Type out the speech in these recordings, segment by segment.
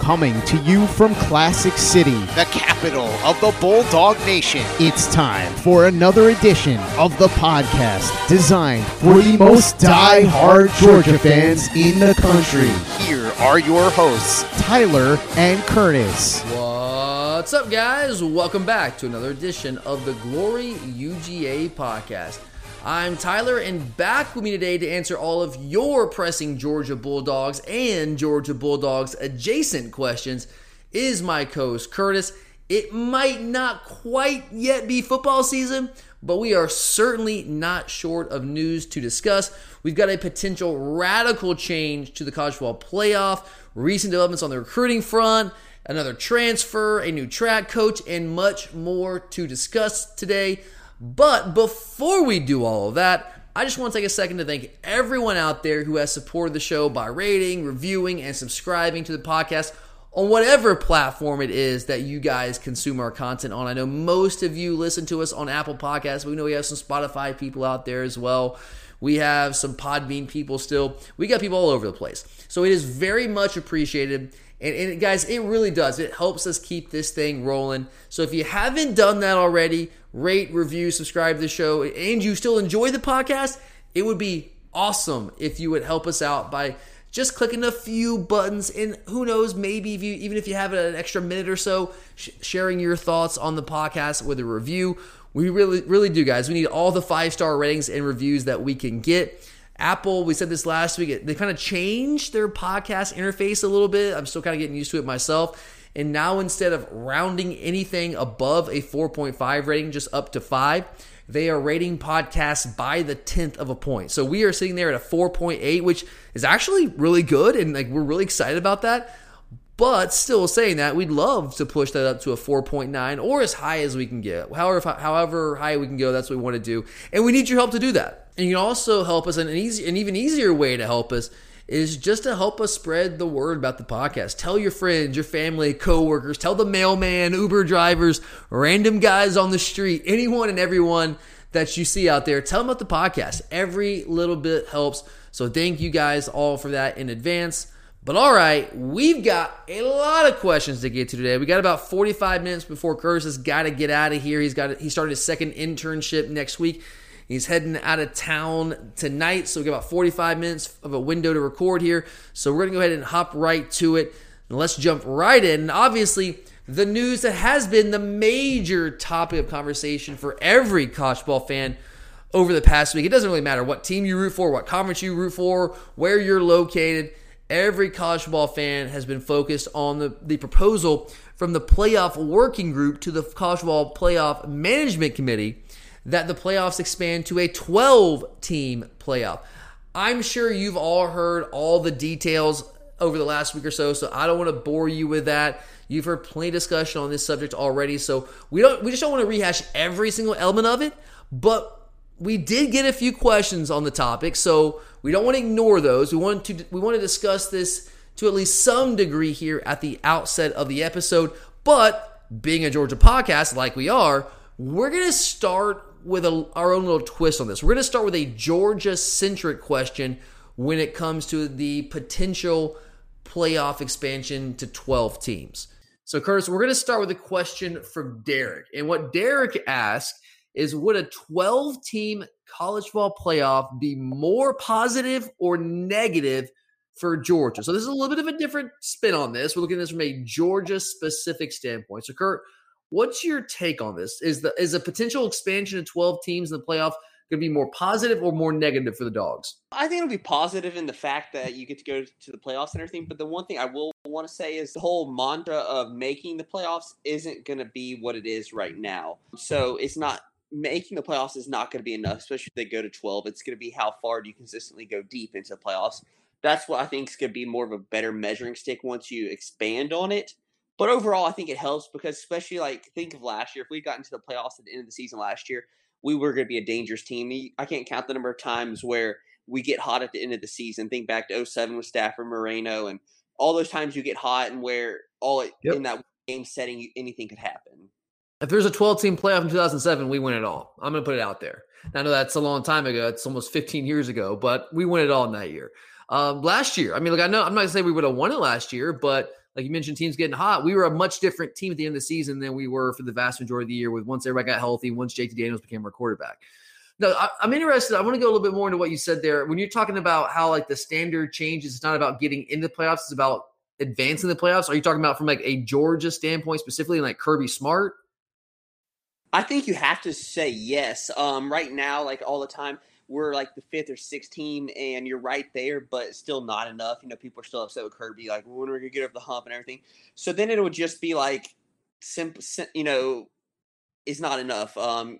Coming to you from Classic City, the capital of the Bulldog Nation. it's time for another edition of the podcast designed for the most die-hard Georgia fans in the country. Here are your hosts. Tyler and Curtis. What's up, guys? Welcome back to another edition of the Glory UGA podcast. I'm Tyler, and back with me today to answer all of your pressing Georgia Bulldogs and Georgia Bulldogs adjacent questions is my co host Curtis. It might not quite yet be football season, but we are certainly not short of news to discuss. We've got a potential radical change to the college football playoff, recent developments on the recruiting front, another transfer, a new track coach, and much more to discuss today. But before we do all of that, I just want to take a second to thank everyone out there who has supported the show by rating, reviewing, and subscribing to the podcast on whatever platform it is that you guys consume our content on. I know most of you listen to us on Apple Podcasts, we know we have some Spotify people out there as well. We have some Podbean people still. We got people all over the place. So it is very much appreciated. And, and guys, it really does. It helps us keep this thing rolling. So if you haven't done that already, rate, review, subscribe to the show, and you still enjoy the podcast, it would be awesome if you would help us out by just clicking a few buttons and who knows maybe if you even if you have an extra minute or so sh- sharing your thoughts on the podcast with a review we really really do guys we need all the five star ratings and reviews that we can get apple we said this last week they kind of changed their podcast interface a little bit i'm still kind of getting used to it myself and now instead of rounding anything above a 4.5 rating just up to 5 they are rating podcasts by the tenth of a point. So we are sitting there at a 4.8, which is actually really good, and like we're really excited about that. But still saying that, we'd love to push that up to a 4.9 or as high as we can get. However, however high we can go, that's what we want to do. And we need your help to do that. And you can also help us, and an, easy, an even easier way to help us is just to help us spread the word about the podcast. Tell your friends, your family, coworkers, tell the mailman, Uber drivers, random guys on the street, anyone and everyone that you see out there, tell them about the podcast. Every little bit helps. So thank you guys all for that in advance. But all right, we've got a lot of questions to get to today. We got about 45 minutes before Curtis has got to get out of here. He's got he started his second internship next week. He's heading out of town tonight, so we got about 45 minutes of a window to record here. So we're gonna go ahead and hop right to it. And let's jump right in. And obviously, the news that has been the major topic of conversation for every college ball fan over the past week. It doesn't really matter what team you root for, what conference you root for, where you're located. Every college football fan has been focused on the, the proposal from the playoff working group to the college football playoff management committee that the playoffs expand to a 12 team playoff. I'm sure you've all heard all the details over the last week or so, so I don't want to bore you with that. You've heard plenty of discussion on this subject already, so we don't we just don't want to rehash every single element of it, but we did get a few questions on the topic, so we don't want to ignore those. We want to we want to discuss this to at least some degree here at the outset of the episode, but being a Georgia podcast like we are, we're going to start with a, our own little twist on this. We're going to start with a Georgia centric question when it comes to the potential playoff expansion to 12 teams. So, Curtis, we're going to start with a question from Derek. And what Derek asked is Would a 12 team college football playoff be more positive or negative for Georgia. So this is a little bit of a different spin on this. We're looking at this from a Georgia specific standpoint. So Kurt, what's your take on this? Is the is a potential expansion of 12 teams in the playoff going to be more positive or more negative for the dogs? I think it'll be positive in the fact that you get to go to the playoffs and everything. But the one thing I will want to say is the whole mantra of making the playoffs isn't going to be what it is right now. So it's not making the playoffs is not going to be enough, especially if they go to 12. It's going to be how far do you consistently go deep into the playoffs. That's what I think is going to be more of a better measuring stick once you expand on it. But overall, I think it helps because, especially like think of last year, if we got into the playoffs at the end of the season last year, we were going to be a dangerous team. I can't count the number of times where we get hot at the end of the season. Think back to 07 with Stafford Moreno and all those times you get hot and where all it, yep. in that game setting anything could happen. If there's a 12 team playoff in 2007, we win it all. I'm going to put it out there. I know that's a long time ago. It's almost 15 years ago, but we win it all in that year. Um, last year, I mean, like I know I'm not going to say we would have won it last year, but like you mentioned, teams getting hot. We were a much different team at the end of the season than we were for the vast majority of the year. With once everybody got healthy, once JT Daniels became our quarterback. No, I, am interested. I want to go a little bit more into what you said there. When you're talking about how like the standard changes, it's not about getting into the playoffs; it's about advancing the playoffs. Are you talking about from like a Georgia standpoint specifically, like Kirby Smart? I think you have to say yes. Um, right now, like all the time, we're like the fifth or sixth team, and you're right there, but still not enough. You know, people are still upset with Kirby, like when are we gonna get over the hump and everything. So then it would just be like simple, you know, is not enough. Um,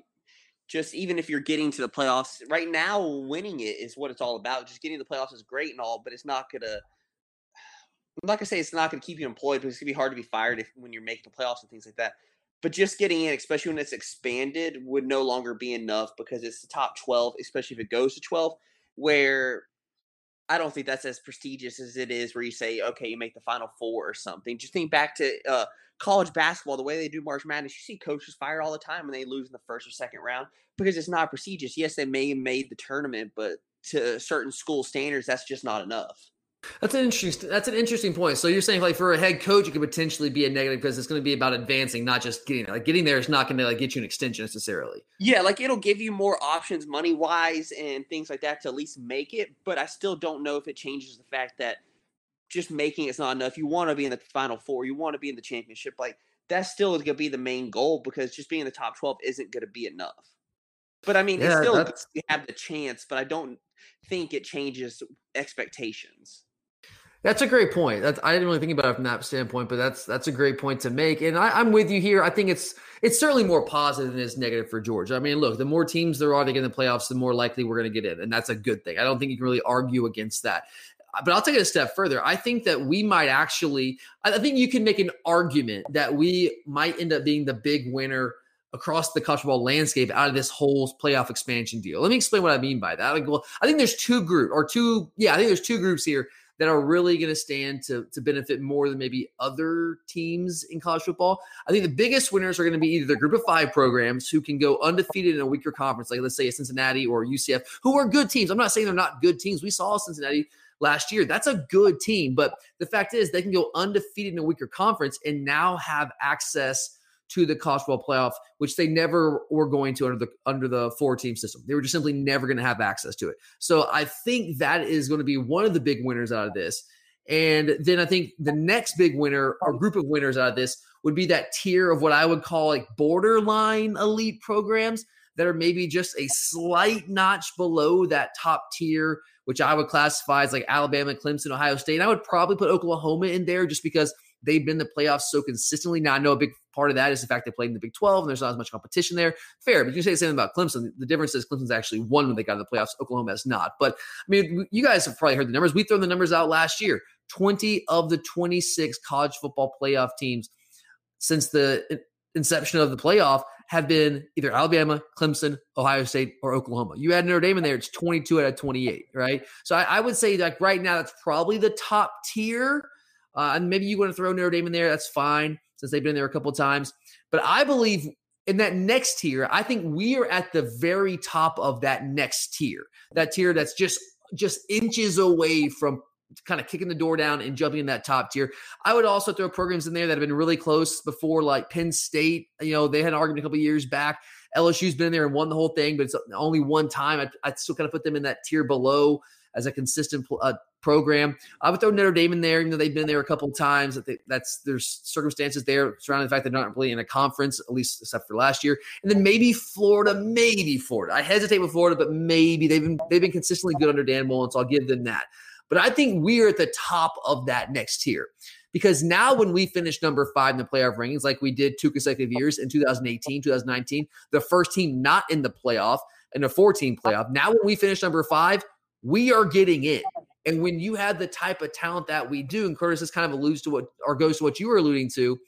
just even if you're getting to the playoffs right now, winning it is what it's all about. Just getting to the playoffs is great and all, but it's not gonna. Like I'm not gonna say it's not gonna keep you employed, but it's gonna be hard to be fired if when you're making the playoffs and things like that. But just getting in, especially when it's expanded, would no longer be enough because it's the top 12, especially if it goes to 12, where I don't think that's as prestigious as it is where you say, okay, you make the final four or something. Just think back to uh, college basketball, the way they do March Madness, you see coaches fire all the time when they lose in the first or second round because it's not prestigious. Yes, they may have made the tournament, but to certain school standards, that's just not enough. That's an interesting. That's an interesting point. So you're saying like for a head coach, it could potentially be a negative because it's going to be about advancing, not just getting there. Like getting there is not going to like get you an extension necessarily. Yeah, like it'll give you more options money wise and things like that to at least make it. But I still don't know if it changes the fact that just making it's not enough. You want to be in the final four. You want to be in the championship. Like that's still going to be the main goal because just being in the top twelve isn't going to be enough. But I mean, yeah, it's still you have the chance. But I don't think it changes expectations. That's a great point. That's, I didn't really think about it from that standpoint, but that's that's a great point to make. And I, am with you here. I think it's it's certainly more positive than it's negative for Georgia. I mean, look, the more teams there are to get in the playoffs, the more likely we're going to get in, and that's a good thing. I don't think you can really argue against that. But I'll take it a step further. I think that we might actually. I think you can make an argument that we might end up being the big winner across the college football landscape out of this whole playoff expansion deal. Let me explain what I mean by that. Like, well, I think there's two group or two. Yeah, I think there's two groups here that are really going to stand to to benefit more than maybe other teams in college football. I think the biggest winners are going to be either the group of five programs who can go undefeated in a weaker conference, like let's say a Cincinnati or UCF, who are good teams. I'm not saying they're not good teams. We saw Cincinnati last year. That's a good team. But the fact is, they can go undefeated in a weaker conference and now have access to the college football playoff, which they never were going to under the under the four team system. They were just simply never going to have access to it. So I think that is going to be one of the big winners out of this. And then I think the next big winner or group of winners out of this would be that tier of what I would call like borderline elite programs that are maybe just a slight notch below that top tier, which I would classify as like Alabama, Clemson, Ohio State. And I would probably put Oklahoma in there just because – They've been in the playoffs so consistently. Now, I know a big part of that is the fact they played in the Big 12 and there's not as much competition there. Fair, but you say the same about Clemson. The difference is Clemson's actually won when they got in the playoffs. Oklahoma has not. But I mean, you guys have probably heard the numbers. We threw the numbers out last year 20 of the 26 college football playoff teams since the inception of the playoff have been either Alabama, Clemson, Ohio State, or Oklahoma. You add Notre Dame in there, it's 22 out of 28, right? So I, I would say like right now, that's probably the top tier uh, and maybe you want to throw Notre Dame in there. That's fine since they've been there a couple times. But I believe in that next tier, I think we are at the very top of that next tier. That tier that's just just inches away from kind of kicking the door down and jumping in that top tier. I would also throw programs in there that have been really close before, like Penn State. You know, they had an argument a couple years back. LSU's been in there and won the whole thing, but it's only one time. I, I still kind of put them in that tier below as a consistent uh, program. I would throw Notre Dame in there, even though they've been there a couple of times. That's there's circumstances there surrounding the fact they're not really in a conference, at least except for last year. And then maybe Florida, maybe Florida. I hesitate with Florida, but maybe they've been they've been consistently good under Dan Mullen, so I'll give them that. But I think we're at the top of that next tier. Because now, when we finish number five in the playoff rankings, like we did two consecutive years in 2018, 2019, the first team not in the playoff and a 14 playoff. Now, when we finish number five, we are getting in. And when you have the type of talent that we do, and Curtis just kind of alludes to what or goes to what you were alluding to,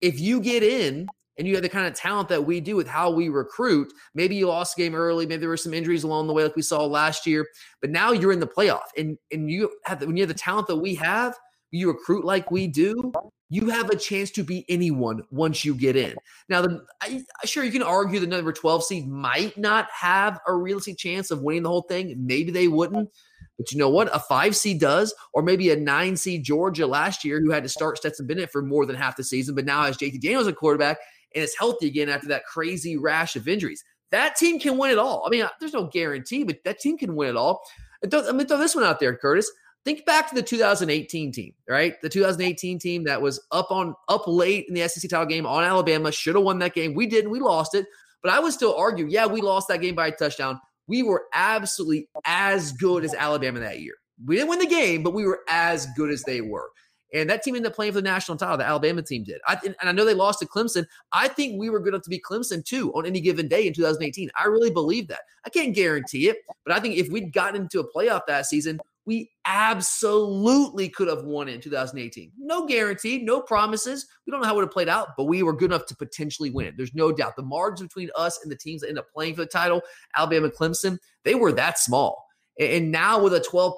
if you get in and you have the kind of talent that we do with how we recruit, maybe you lost a game early, maybe there were some injuries along the way, like we saw last year, but now you're in the playoff, and and you have the, when you have the talent that we have, you recruit like we do, you have a chance to beat anyone once you get in. Now, the, I, sure you can argue the number 12 seed might not have a realistic chance of winning the whole thing. Maybe they wouldn't. But you know what? A five seed does, or maybe a nine seed Georgia last year who had to start Stetson Bennett for more than half the season, but now has JT Daniels a quarterback and is healthy again after that crazy rash of injuries. That team can win it all. I mean, uh, there's no guarantee, but that team can win it all. I'm going to throw this one out there, Curtis. Think back to the 2018 team, right? The 2018 team that was up on up late in the SEC title game on Alabama should have won that game. We didn't. We lost it. But I would still argue, yeah, we lost that game by a touchdown. We were absolutely as good as Alabama that year. We didn't win the game, but we were as good as they were. And that team ended up playing for the national title. The Alabama team did. I, and I know they lost to Clemson. I think we were good enough to beat Clemson too on any given day in 2018. I really believe that. I can't guarantee it, but I think if we'd gotten into a playoff that season, we absolutely could have won in 2018. No guarantee, no promises. We don't know how it would have played out, but we were good enough to potentially win it. There's no doubt. The margins between us and the teams that end up playing for the title, Alabama, Clemson, they were that small. And now with a 12,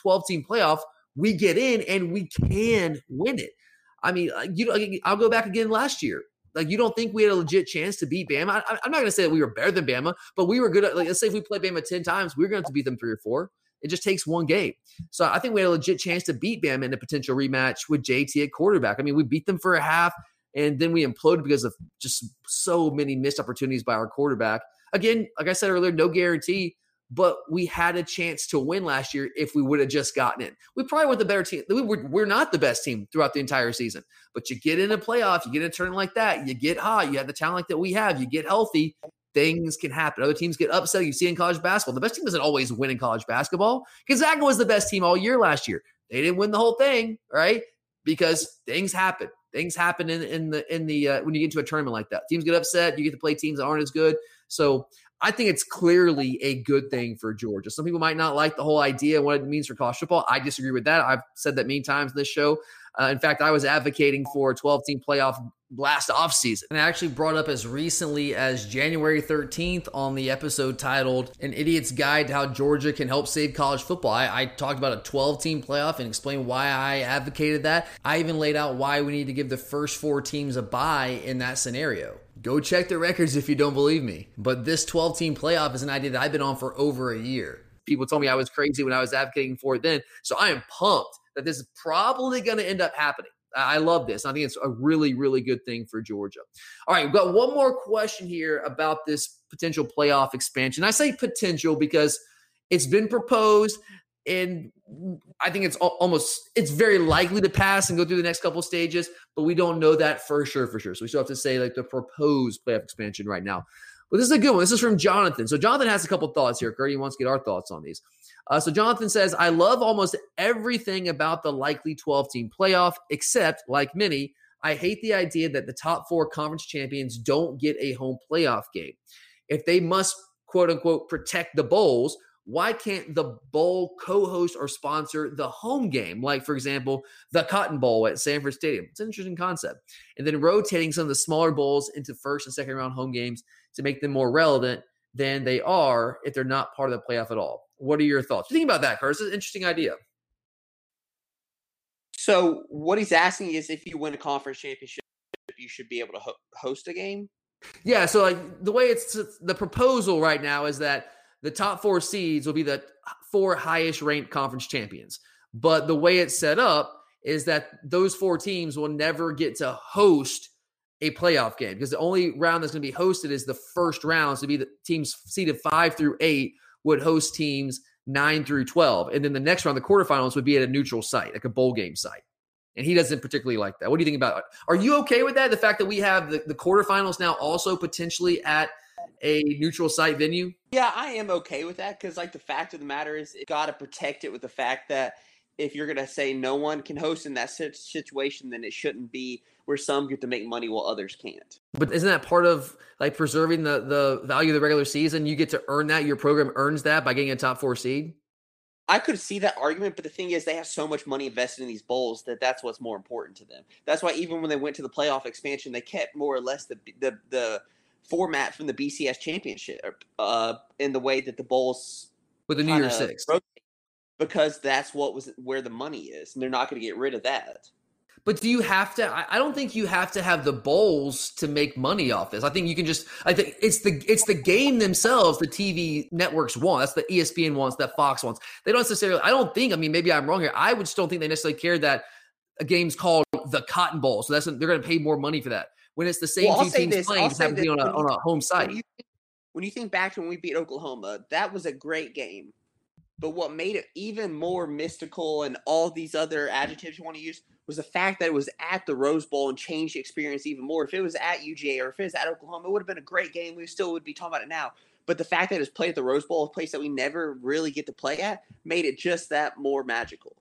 12 team playoff, we get in and we can win it. I mean, uh, you I'll go back again last year. Like, you don't think we had a legit chance to beat Bama? I, am not going to say that we were better than Bama, but we were good at, like, let's say if we played Bama 10 times, we are going to beat them three or four. It just takes one game. So I think we had a legit chance to beat Bama in a potential rematch with JT at quarterback. I mean, we beat them for a half and then we imploded because of just so many missed opportunities by our quarterback. Again, like I said earlier, no guarantee, but we had a chance to win last year if we would have just gotten in. We probably were the better team. We were, we're not the best team throughout the entire season, but you get in a playoff, you get in a tournament like that, you get hot, you have the talent that we have, you get healthy, things can happen. Other teams get upset. You see in college basketball, the best team doesn't always win in college basketball. Gonzaga was the best team all year last year. They didn't win the whole thing, right? Because things happen. Things happen in, in the in the uh, when you get into a tournament like that. Teams get upset. You get to play teams that aren't as good. So I think it's clearly a good thing for Georgia. Some people might not like the whole idea and what it means for college football. I disagree with that. I've said that many times in this show. Uh, in fact, I was advocating for a 12 team playoff last offseason. And I actually brought up as recently as January 13th on the episode titled An Idiot's Guide to How Georgia Can Help Save College Football. I, I talked about a 12 team playoff and explained why I advocated that. I even laid out why we need to give the first four teams a bye in that scenario. Go check the records if you don't believe me. But this 12 team playoff is an idea that I've been on for over a year. People told me I was crazy when I was advocating for it then. So I am pumped that this is probably going to end up happening. I love this. I think it's a really, really good thing for Georgia. All right, we've got one more question here about this potential playoff expansion. I say potential because it's been proposed and I think it's almost it's very likely to pass and go through the next couple stages, but we don't know that for sure for sure. So we still have to say like the proposed playoff expansion right now. But this is a good one. This is from Jonathan. So Jonathan has a couple thoughts here. Curdy wants to get our thoughts on these. Uh, so Jonathan says, I love almost everything about the likely 12 team playoff, except, like many, I hate the idea that the top four conference champions don't get a home playoff game. If they must, quote unquote, protect the bowls, why can't the bowl co-host or sponsor the home game? Like for example the cotton bowl at sanford stadium. It's an interesting concept. And then rotating some of the smaller bowls into first and second round home games to make them more relevant than they are if they're not part of the playoff at all what are your thoughts? Think about that, Curtis. It's an interesting idea. So what he's asking is if you win a conference championship, you should be able to ho- host a game. Yeah. So like the way it's the proposal right now is that the top four seeds will be the four highest ranked conference champions. But the way it's set up is that those four teams will never get to host a playoff game because the only round that's going to be hosted is the first round. So be the teams seeded five through eight would host teams nine through 12. And then the next round, the quarterfinals would be at a neutral site, like a bowl game site. And he doesn't particularly like that. What do you think about it? Are you okay with that? The fact that we have the, the quarterfinals now also potentially at a neutral site venue? Yeah, I am okay with that because, like, the fact of the matter is, you got to protect it with the fact that if you're going to say no one can host in that situation, then it shouldn't be where some get to make money while others can't. But isn't that part of like preserving the the value of the regular season? You get to earn that. Your program earns that by getting a top four seed. I could see that argument, but the thing is, they have so much money invested in these bowls that that's what's more important to them. That's why even when they went to the playoff expansion, they kept more or less the the, the format from the BCS championship uh, in the way that the bowls with the New Year's Six, because that's what was where the money is, and they're not going to get rid of that. But do you have to? I, don't think you have to have the bowls to make money off this. I think you can just. I think it's the it's the game themselves. The TV networks want. That's the ESPN wants. That Fox wants. They don't necessarily. I don't think. I mean, maybe I'm wrong here. I would still think they necessarily care that a game's called the Cotton Bowl. So that's they're going to pay more money for that when it's the same well, two teams this, playing. Just to be on a, on a home site. When you, when you think back to when we beat Oklahoma, that was a great game. But what made it even more mystical and all these other adjectives you want to use was the fact that it was at the Rose Bowl and changed the experience even more. If it was at UGA or if it was at Oklahoma, it would have been a great game. We still would be talking about it now. But the fact that it's played at the Rose Bowl, a place that we never really get to play at, made it just that more magical.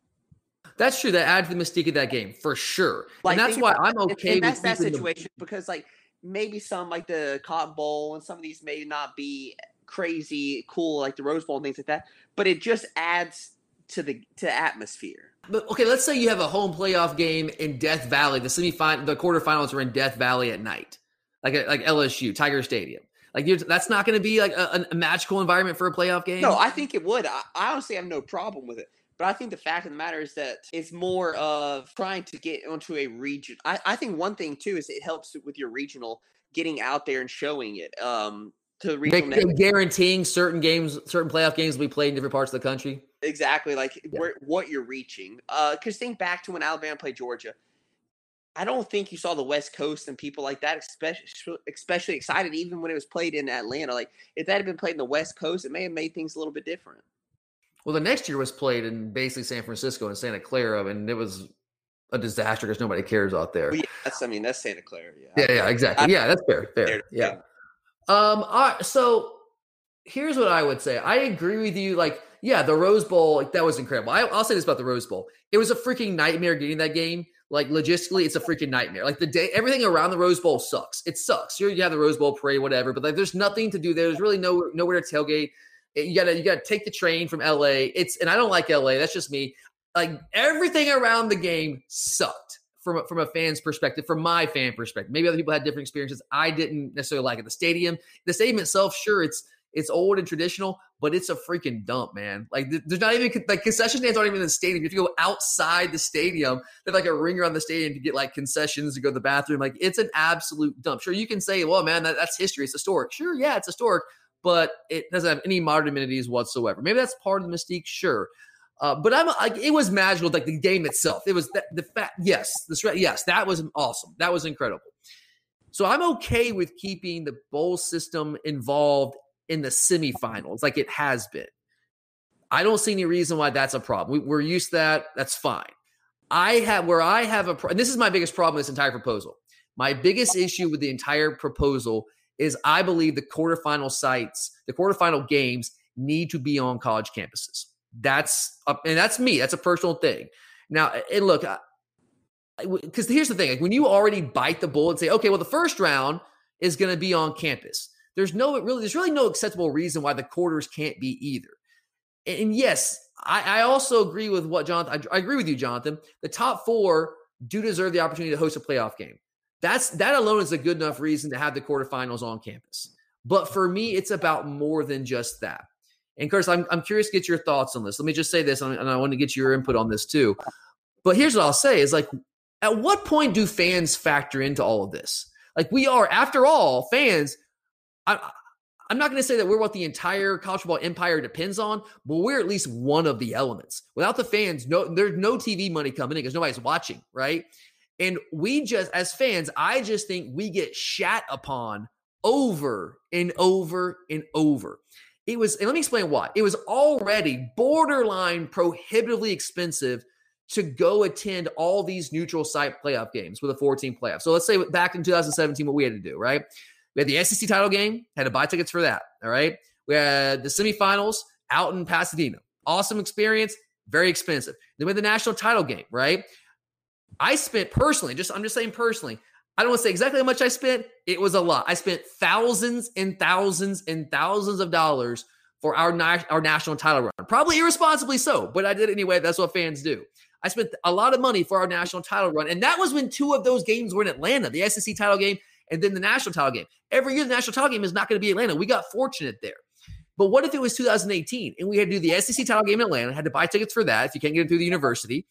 That's true. That adds the mystique of that game for sure. Like, and that's why I'm okay and that's that situation the... because like maybe some like the Cotton Bowl and some of these may not be crazy cool like the Rose Bowl and things like that, but it just adds to the to atmosphere. But okay, let's say you have a home playoff game in Death Valley. The semifinal, the quarterfinals are in Death Valley at night, like like LSU Tiger Stadium. Like that's not going to be like a, a, magical environment for a playoff game. No, I think it would. I, I honestly have no problem with it. But I think the fact of the matter is that it's more of trying to get onto a region. I, I think one thing too is it helps with your regional getting out there and showing it. Um, to regional guaranteeing certain games, certain playoff games will be played in different parts of the country. Exactly, like yeah. where, what you're reaching. Uh, Because uh, think back to when Alabama played Georgia. I don't think you saw the West Coast and people like that, especially especially excited, even when it was played in Atlanta. Like if that had been played in the West Coast, it may have made things a little bit different. Well, the next year was played in basically San Francisco and Santa Clara, and it was a disaster because nobody cares out there. Well, yeah, that's I mean that's Santa Clara. Yeah, yeah, yeah exactly. Yeah, that's fair. Fair. Yeah. Um. All right. So here's what I would say. I agree with you. Like yeah, the Rose Bowl, like that was incredible. I, will say this about the Rose Bowl: it was a freaking nightmare getting that game. Like logistically, it's a freaking nightmare. Like the day, everything around the Rose Bowl sucks. It sucks. You're, you have the Rose Bowl parade, whatever, but like there's nothing to do there. There's really no nowhere to tailgate. You gotta you gotta take the train from LA. It's and I don't like LA. That's just me. Like everything around the game sucked from a, from a fan's perspective, from my fan perspective. Maybe other people had different experiences. I didn't necessarily like it. The stadium, the stadium itself, sure, it's it's old and traditional, but it's a freaking dump, man. Like there's not even like concession stands aren't even in the stadium. You have to go outside the stadium. They have like a ringer on the stadium to get like concessions to go to the bathroom. Like it's an absolute dump. Sure, you can say, well, man, that, that's history. It's historic. Sure, yeah, it's historic, but it doesn't have any modern amenities whatsoever. Maybe that's part of the mystique. Sure. Uh, but I'm like, it was magical, like the game itself. It was the, the fact, yes, the yes, that was awesome. That was incredible. So I'm okay with keeping the bowl system involved in the semifinals like it has been. I don't see any reason why that's a problem. We, are used to that. That's fine. I have where I have a, and this is my biggest problem with this entire proposal. My biggest issue with the entire proposal is I believe the quarterfinal sites, the quarterfinal games need to be on college campuses. That's, a, and that's me. That's a personal thing. Now, and look, because here's the thing: like when you already bite the bullet and say, okay, well, the first round is going to be on campus. There's no really, there's really no acceptable reason why the quarters can't be either. And yes, I, I also agree with what Jonathan. I, I agree with you, Jonathan. The top four do deserve the opportunity to host a playoff game. That's that alone is a good enough reason to have the quarterfinals on campus. But for me, it's about more than just that. And Curtis, I'm, I'm curious to get your thoughts on this. Let me just say this, and I want to get your input on this too. But here's what I'll say: is like, at what point do fans factor into all of this? Like, we are, after all, fans. I, I'm not going to say that we're what the entire college football empire depends on, but we're at least one of the elements. Without the fans, no, there's no TV money coming in because nobody's watching, right? And we just, as fans, I just think we get shat upon over and over and over. It was, and let me explain why. It was already borderline prohibitively expensive to go attend all these neutral site playoff games with a 14 playoff. So let's say back in 2017, what we had to do, right? We had the SEC title game, had to buy tickets for that. All right. We had the semifinals out in Pasadena. Awesome experience, very expensive. Then we had the national title game, right? I spent personally, just I'm just saying personally, I don't want to say exactly how much I spent. It was a lot. I spent thousands and thousands and thousands of dollars for our, our national title run. Probably irresponsibly so, but I did it anyway. That's what fans do. I spent a lot of money for our national title run. And that was when two of those games were in Atlanta the SEC title game and then the national title game. Every year, the national title game is not going to be Atlanta. We got fortunate there. But what if it was 2018 and we had to do the SEC title game in Atlanta, had to buy tickets for that if you can't get it through the university?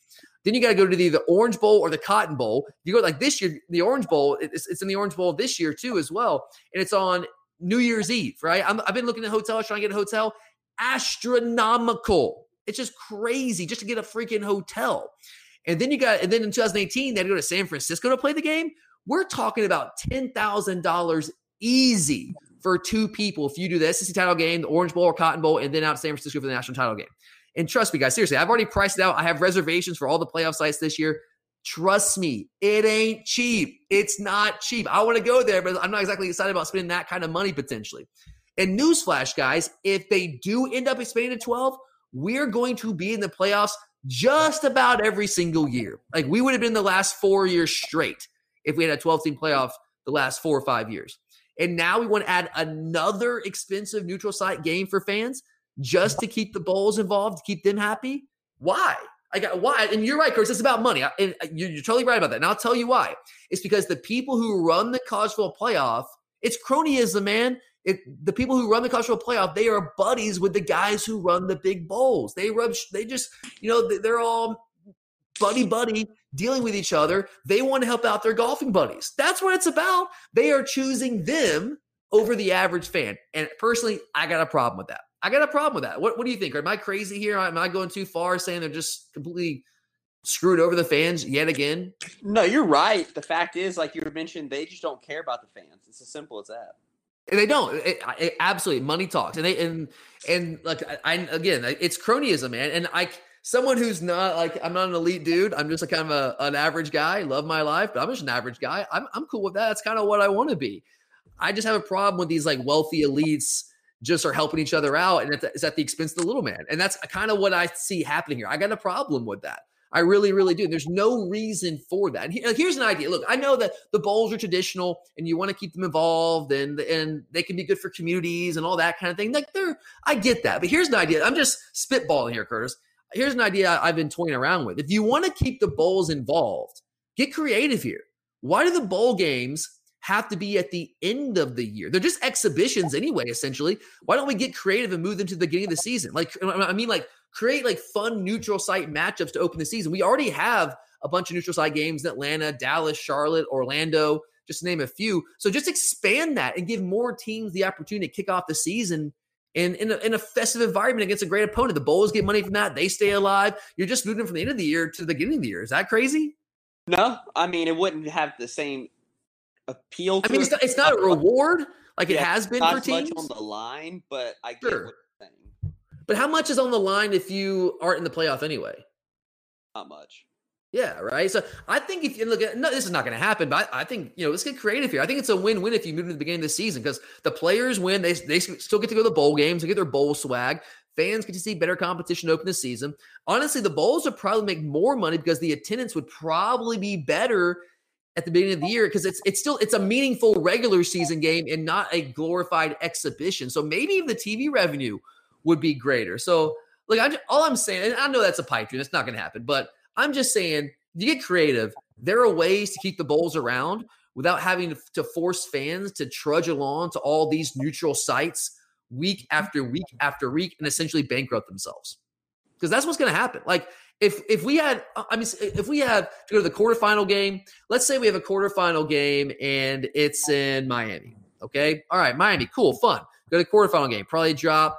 Then you got to go to the, the Orange Bowl or the Cotton Bowl. You go like this year, the Orange Bowl, it's, it's in the Orange Bowl this year too, as well. And it's on New Year's Eve, right? i have been looking at hotels, trying to get a hotel. Astronomical. It's just crazy just to get a freaking hotel. And then you got, and then in 2018, they had to go to San Francisco to play the game. We're talking about $10,000 easy for two people if you do the SEC title game, the Orange Bowl or Cotton Bowl, and then out to San Francisco for the national title game. And trust me, guys, seriously, I've already priced it out. I have reservations for all the playoff sites this year. Trust me, it ain't cheap. It's not cheap. I want to go there, but I'm not exactly excited about spending that kind of money potentially. And newsflash, guys, if they do end up expanding to 12, we're going to be in the playoffs just about every single year. Like we would have been the last four years straight if we had a 12 team playoff the last four or five years. And now we want to add another expensive neutral site game for fans just to keep the bowls involved, to keep them happy? Why? I got why, and you're right, Chris. It's about money, and uh, you're, totally right about that. And I'll tell you why. It's because the people who run the college football playoff, it's cronyism, man. It, the people who run the college football playoff, they are buddies with the guys who run the big bowls. They rub, they just, you know, they're all buddy buddy dealing with each other. They want to help out their golfing buddies. That's what it's about. They are choosing them over the average fan. And personally, I got a problem with that. I got a problem with that. What, what do you think? Am I crazy here? Am I going too far saying they're just completely screwed over the fans yet again? No, you're right. The fact is, like you mentioned, they just don't care about the fans. It's as simple as that. They don't. It, it, absolutely, money talks, and they and and like I, again, it's cronyism, man. And I, someone who's not like I'm not an elite dude. I'm just a kind of a, an average guy. Love my life, but I'm just an average guy. I'm I'm cool with that. That's kind of what I want to be. I just have a problem with these like wealthy elites just are helping each other out, and it's at the expense of the little man. And that's kind of what I see happening here. I got a problem with that. I really, really do. There's no reason for that. And here's an idea. Look, I know that the bowls are traditional, and you want to keep them involved, and and they can be good for communities and all that kind of thing. Like they're, I get that. But here's an idea. I'm just spitballing here, Curtis. Here's an idea I've been toying around with. If you want to keep the bowls involved, get creative here. Why do the bowl games have to be at the end of the year. They're just exhibitions anyway, essentially. Why don't we get creative and move them to the beginning of the season? Like, I mean, like create like fun neutral site matchups to open the season. We already have a bunch of neutral site games in Atlanta, Dallas, Charlotte, Orlando, just to name a few. So just expand that and give more teams the opportunity to kick off the season in, in, a, in a festive environment against a great opponent. The Bulls get money from that. They stay alive. You're just moving from the end of the year to the beginning of the year. Is that crazy? No, I mean, it wouldn't have the same appeal. I mean, it's not, it's not, a reward like yeah, it has been for teams. on the line, but I get sure. what you're saying. But how much is on the line if you aren't in the playoff anyway? Not much. Yeah, right. So I think if you look at no, this is not going to happen, but I, I, think you know let's get creative here. I think it's a win-win if you move to the beginning of the season because the players win. They they still get to go to the bowl games, they get their bowl swag. Fans get to see better competition open the season. Honestly, the bowls would probably make more money because the attendance would probably be better at the beginning of the year because it's it's still it's a meaningful regular season game and not a glorified exhibition. So maybe the TV revenue would be greater. So look, I'm just, all I'm saying, and I know that's a pipe dream, that's not going to happen, but I'm just saying you get creative. There are ways to keep the bowls around without having to, force fans to trudge along to all these neutral sites week mm. after week after week and essentially bankrupt themselves because that's what's going to happen. Like if if we had I mean if we have to go to the quarterfinal game, let's say we have a quarterfinal game and it's in Miami. Okay. All right, Miami, cool, fun. Go to the quarterfinal game. Probably drop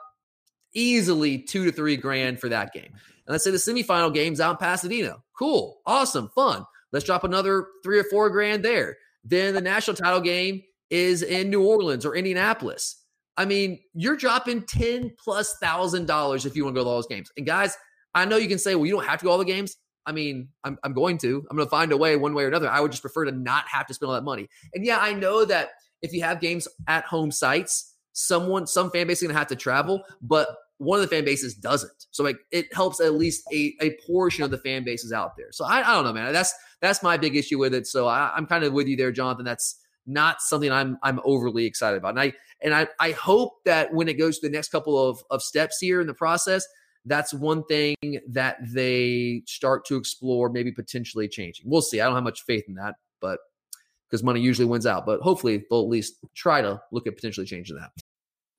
easily two to three grand for that game. And let's say the semifinal game's out in Pasadena. Cool, awesome, fun. Let's drop another three or four grand there. Then the national title game is in New Orleans or Indianapolis. I mean, you're dropping 10 plus thousand dollars if you want to go to all those games. And guys, I know you can say, well, you don't have to go all the games. I mean, I'm, I'm going to. I'm going to find a way one way or another. I would just prefer to not have to spend all that money. And yeah, I know that if you have games at home sites, someone, some fan base is going to have to travel, but one of the fan bases doesn't. So like it helps at least a, a portion of the fan bases out there. So I, I don't know, man. That's that's my big issue with it. So I, I'm kind of with you there, Jonathan. That's not something I'm I'm overly excited about. And I and I I hope that when it goes to the next couple of of steps here in the process, that's one thing that they start to explore, maybe potentially changing. We'll see. I don't have much faith in that, but because money usually wins out. But hopefully they'll at least try to look at potentially changing that.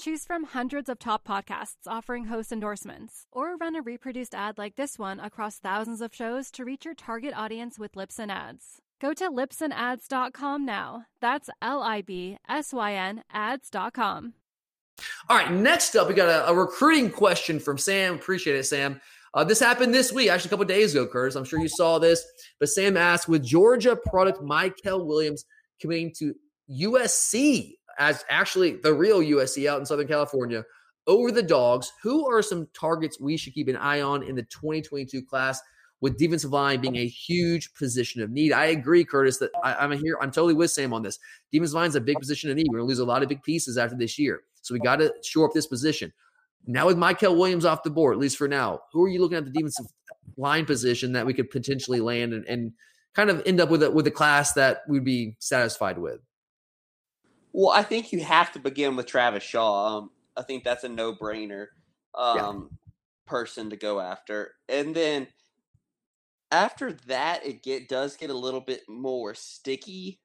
Choose from hundreds of top podcasts offering host endorsements, or run a reproduced ad like this one across thousands of shows to reach your target audience with Libsyn Ads. Go to libsynads.com now. That's L I B S Y N ads.com. All right, next up, we got a, a recruiting question from Sam. Appreciate it, Sam. Uh, this happened this week, actually a couple days ago, Curtis. I'm sure you saw this. But Sam asked, with Georgia product Mykel Williams committing to USC as actually the real USC out in Southern California over the dogs. Who are some targets we should keep an eye on in the 2022 class? With defensive line being a huge position of need, I agree, Curtis. That I, am here. I'm totally with Sam on this. Defensive line is a big position of need. We're going to lose a lot of big pieces after this year, so we got to shore up this position. Now with Mykel Williams off the board, at least for now, who are you looking at the defensive line position that we could potentially land and, and kind of end up with a, with a class that we'd be satisfied with? Well, I think you have to begin with Travis Shaw. Um, I think that's a no brainer um, yeah. person to go after. And then after that, it get does get a little bit more sticky.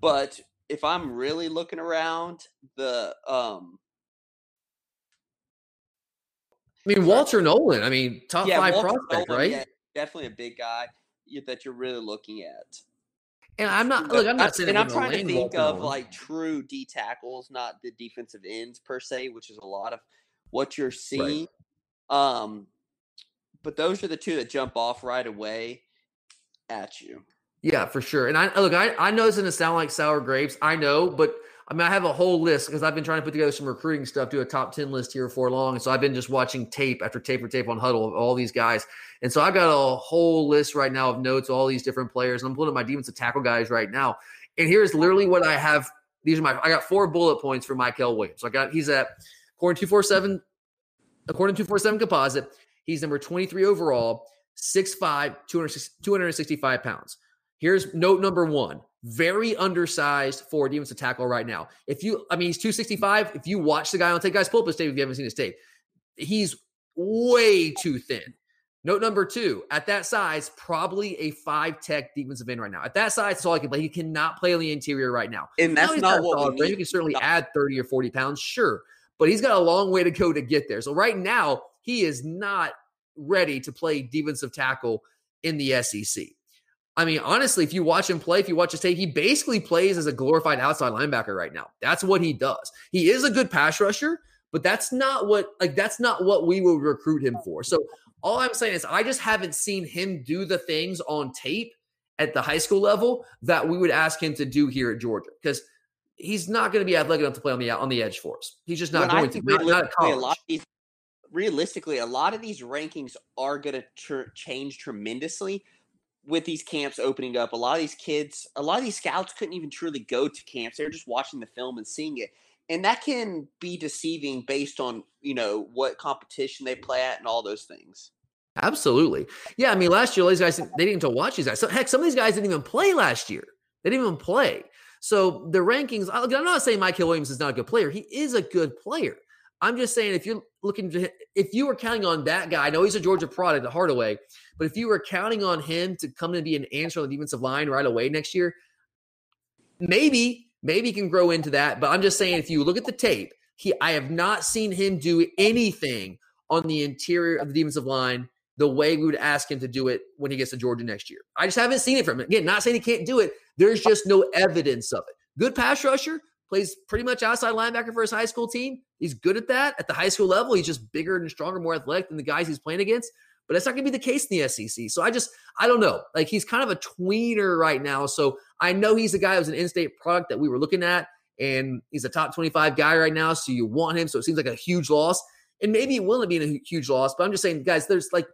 But if I'm really looking around, the um, I mean Walter Nolen. I mean top yeah, five Walter prospect, Nolen, right? Yeah, definitely a big guy that you're really looking at. And I'm not look. I'm not saying. And I'm trying to think of like true D tackles, not the defensive ends per se, which is a lot of what you're seeing. Right. Um, but those are the two that jump off right away at you. Yeah, for sure. And I look, I, I know it's going to sound like sour grapes. I know, but I mean, I have a whole list because I've been trying to put together some recruiting stuff, do a top 10 list here for long. So I've been just watching tape after tape or tape on Hudl of all these guys. And so I've got a whole list right now of notes, all these different players. And I'm pulling up my defensive tackle guys right now. And here's literally what I have. These are my, I got four bullet points for Mykel Williams. So I got, he's at, according to 247, according to 247 composite, he's number 23 overall, 6'5, 265 pounds. Here's note number one very undersized for defensive tackle right now. If you, I mean, he's 265. If you watch the guy on tape, guys, pull up his tape if you haven't seen his tape. He's way too thin. Note number two, at that size, probably a five tech defensive end right now. At that size, that's all I can play. He cannot play on the interior right now. And that's not what we You can certainly add 30 or 40 pounds, sure. But he's got a long way to go to get there. So right now, he is not ready to play defensive tackle in the SEC. I mean, honestly, if you watch him play, if you watch his tape, he basically plays as a glorified outside linebacker right now. That's what he does. He is a good pass rusher, but that's not what like that's not what we would recruit him for. So all I'm saying is I just haven't seen him do the things on tape at the high school level that we would ask him to do here at Georgia because he's not going to be athletic enough to play on the on the edge for us. He's just not when going to. Not, not a lot these, realistically, a lot of these rankings are going to tr- change tremendously with these camps opening up, a lot of these kids, a lot of these scouts couldn't even truly go to camps. They're just watching the film and seeing it. And that can be deceiving based on, you know, what competition they play at and all those things. Absolutely. Yeah, I mean, last year, these guys, they didn't even watch these guys. So, heck, some of these guys didn't even play last year. They didn't even play. So the rankings, I'm not saying Mykel Williams is not a good player. He is a good player. I'm just saying if you're looking to, if you were counting on that guy, I know he's a Georgia product, the Hardaway, but if you were counting on him to come and be an answer on the defensive line right away next year, maybe, maybe he can grow into that. But I'm just saying, if you look at the tape, he, I have not seen him do anything on the interior of the defensive line the way we would ask him to do it when he gets to Georgia next year. I just haven't seen it from him. Again, not saying he can't do it. There's just no evidence of it. Good pass rusher, plays pretty much outside linebacker for his high school team. He's good at that. At the high school level, he's just bigger and stronger, more athletic than the guys he's playing against. But that's not going to be the case in the SEC. So I just, I don't know. Like he's kind of a tweener right now. So I know he's a guy who's an in-state product that we were looking at, and he's a top 25 guy right now. So you want him. So it seems like a huge loss. And maybe it will be a huge loss. But I'm just saying, guys, there's like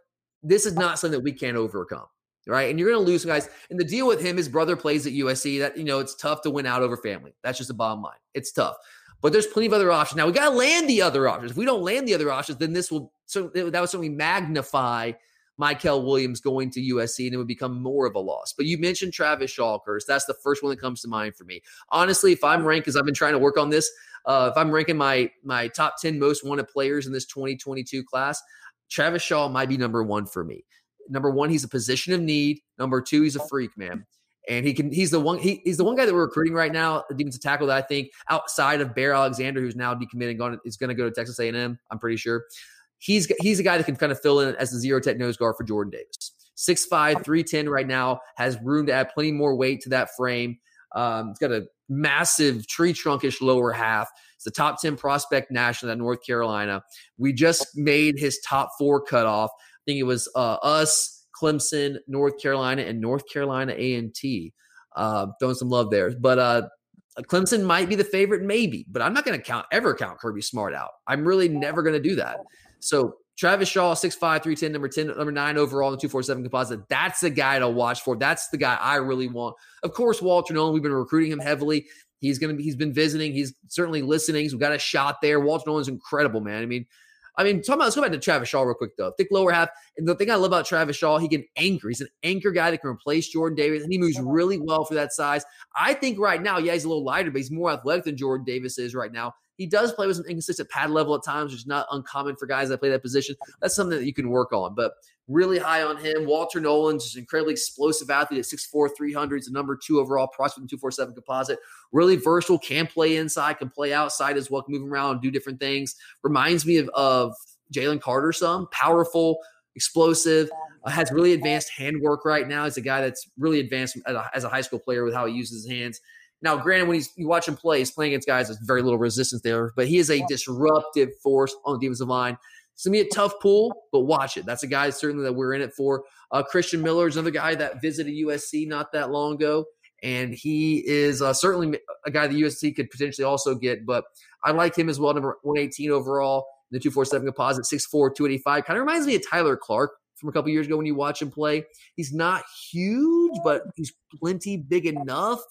this is not something that we can't overcome. Right. And you're going to lose guys. And the deal with him, his brother plays at USC. That, you know, it's tough to win out over family. That's just the bottom line. It's tough. But there's plenty of other options. Now we got to land the other options. If we don't land the other options, then this will so that would certainly magnify Mykel Williams going to USC and it would become more of a loss. But you mentioned Travis Shaw, Curtis. That's the first one that comes to mind for me. Honestly, if I'm ranked, because I've been trying to work on this, uh, if I'm ranking my my top 10 most wanted players in this 2022 class, Travis Shaw might be number one for me. Number one, he's a position of need. Number two, he's a freak, man. And he can he's the one he, he's the one guy that we're recruiting right now, the defensive tackle that I think outside of Bear Alexander, who's now decommitting, going is going to go to Texas A&M. I'm pretty sure. He's he's a guy that can kind of fill in as the zero tech nose guard for Jordan Davis. 6'5, 310 right now, has room to add plenty more weight to that frame. Um, he's got a massive tree trunkish lower half. It's the top 10 prospect national at North Carolina. We just made his top four cutoff. I think it was uh, us, Clemson, North Carolina, and North Carolina A&T. Uh, throwing some love there. But uh, Clemson might be the favorite, maybe, but I'm not going to count ever count Kirby Smart out. I'm really never going to do that. So Travis Shaw, 6'5, 310, number 10, number nine overall in the 247 composite. That's the guy to watch for. That's the guy I really want. Of course, Walter Nolen, we've been recruiting him heavily. He's going to be, he's been visiting. He's certainly listening. So we got a shot there. Walter Nolen's incredible, man. I mean, I mean, talking about, let's go back to Travis Shaw real quick, though. Thick lower half. And the thing I love about Travis Shaw, he can anchor. He's an anchor guy that can replace Jordan Davis, and he moves really well for that size. I think right now, yeah, he's a little lighter, but he's more athletic than Jordan Davis is right now. He does play with some inconsistent pad level at times, which is not uncommon for guys that play that position. That's something that you can work on. But really high on him. Walter Nolen's just incredibly explosive athlete at 6'4, 300. He's a number two overall prospect in 247 composite. Really versatile, can play inside, can play outside as well, can move around and do different things. Reminds me of, of Jalen Carter some. Powerful, explosive, uh, has really advanced handwork right now. He's a guy that's really advanced as a, as a high school player with how he uses his hands. Now, granted, when he's you watch him play, he's playing against guys with very little resistance there, but he is a disruptive force on the defensive line. It's gonna be a tough pull, but watch it. That's a guy certainly that we're in it for. Uh, Christian Miller is another guy that visited USC not that long ago, and he is uh, certainly a guy that USC could potentially also get. But I like him as well, number 118 overall, the 247 composite, 6'4", 285. Kind of reminds me of Tyler Clark from a couple years ago when you watch him play. He's not huge, but he's plenty big enough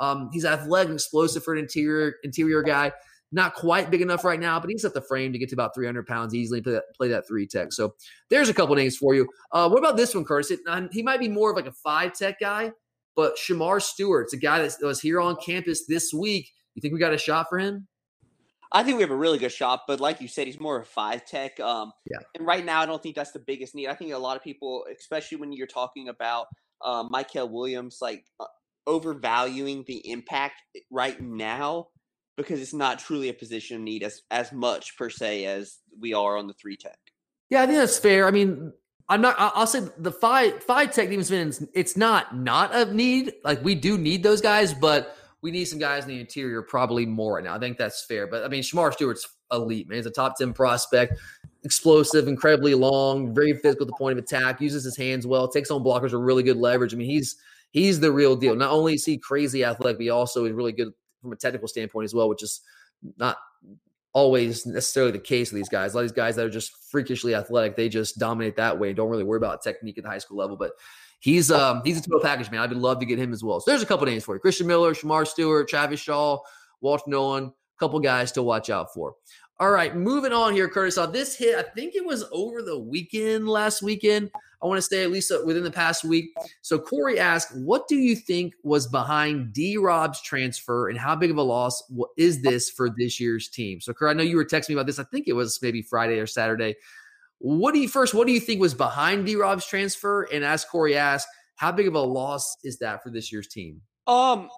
um, he's athletic explosive for an interior interior guy. Not quite big enough right now, but he's at the frame to get to about 300 pounds easily. Play that, play that three tech. So there's a couple names for you. Uh, what about this one, Curtis? It, uh, he might be more of like a five tech guy, but Shemar Stewart's a guy that was here on campus this week. You think we got a shot for him? I think we have a really good shot, but like you said, he's more of five tech. Um, yeah. And right now, I don't think that's the biggest need. I think a lot of people, especially when you're talking about uh, Mykel Williams, like uh, overvaluing the impact right now because it's not truly a position of need as as much per se as we are on the three tech. Yeah, I think that's fair. I mean, I'm not. I'll say the five five tech defense it's not not a need. Like we do need those guys, but we need some guys in the interior probably more right now. I think that's fair. But I mean, Shemar Stewart's elite man. He's a top ten prospect, explosive, incredibly long, very physical at the point of attack. Uses his hands well, takes on blockers with really good leverage. I mean, he's he's the real deal. Not only is he crazy athletic, but he also is really good from a technical standpoint as well, which is not always necessarily the case with these guys. A lot of these guys that are just freakishly athletic, they just dominate that way. Don't really worry about technique at the high school level. But he's um he's a total package, man. I'd love to get him as well. So there's a couple names for you: Christian Miller, Shemar Stewart, Travis Shaw, Walter Nolen. couple guys to watch out for. All right, moving on here, Curtis. Now, this hit, I think it was over the weekend last weekend. I want to say at least uh, within the past week. So Corey asked, "What do you think was behind D. Rob's transfer, and how big of a loss is this for this year's team?" So, Curtis, I know you were texting me about this. I think it was maybe Friday or Saturday. What do you first? What do you think was behind D. Rob's transfer? And as Corey asked, how big of a loss is that for this year's team? Um,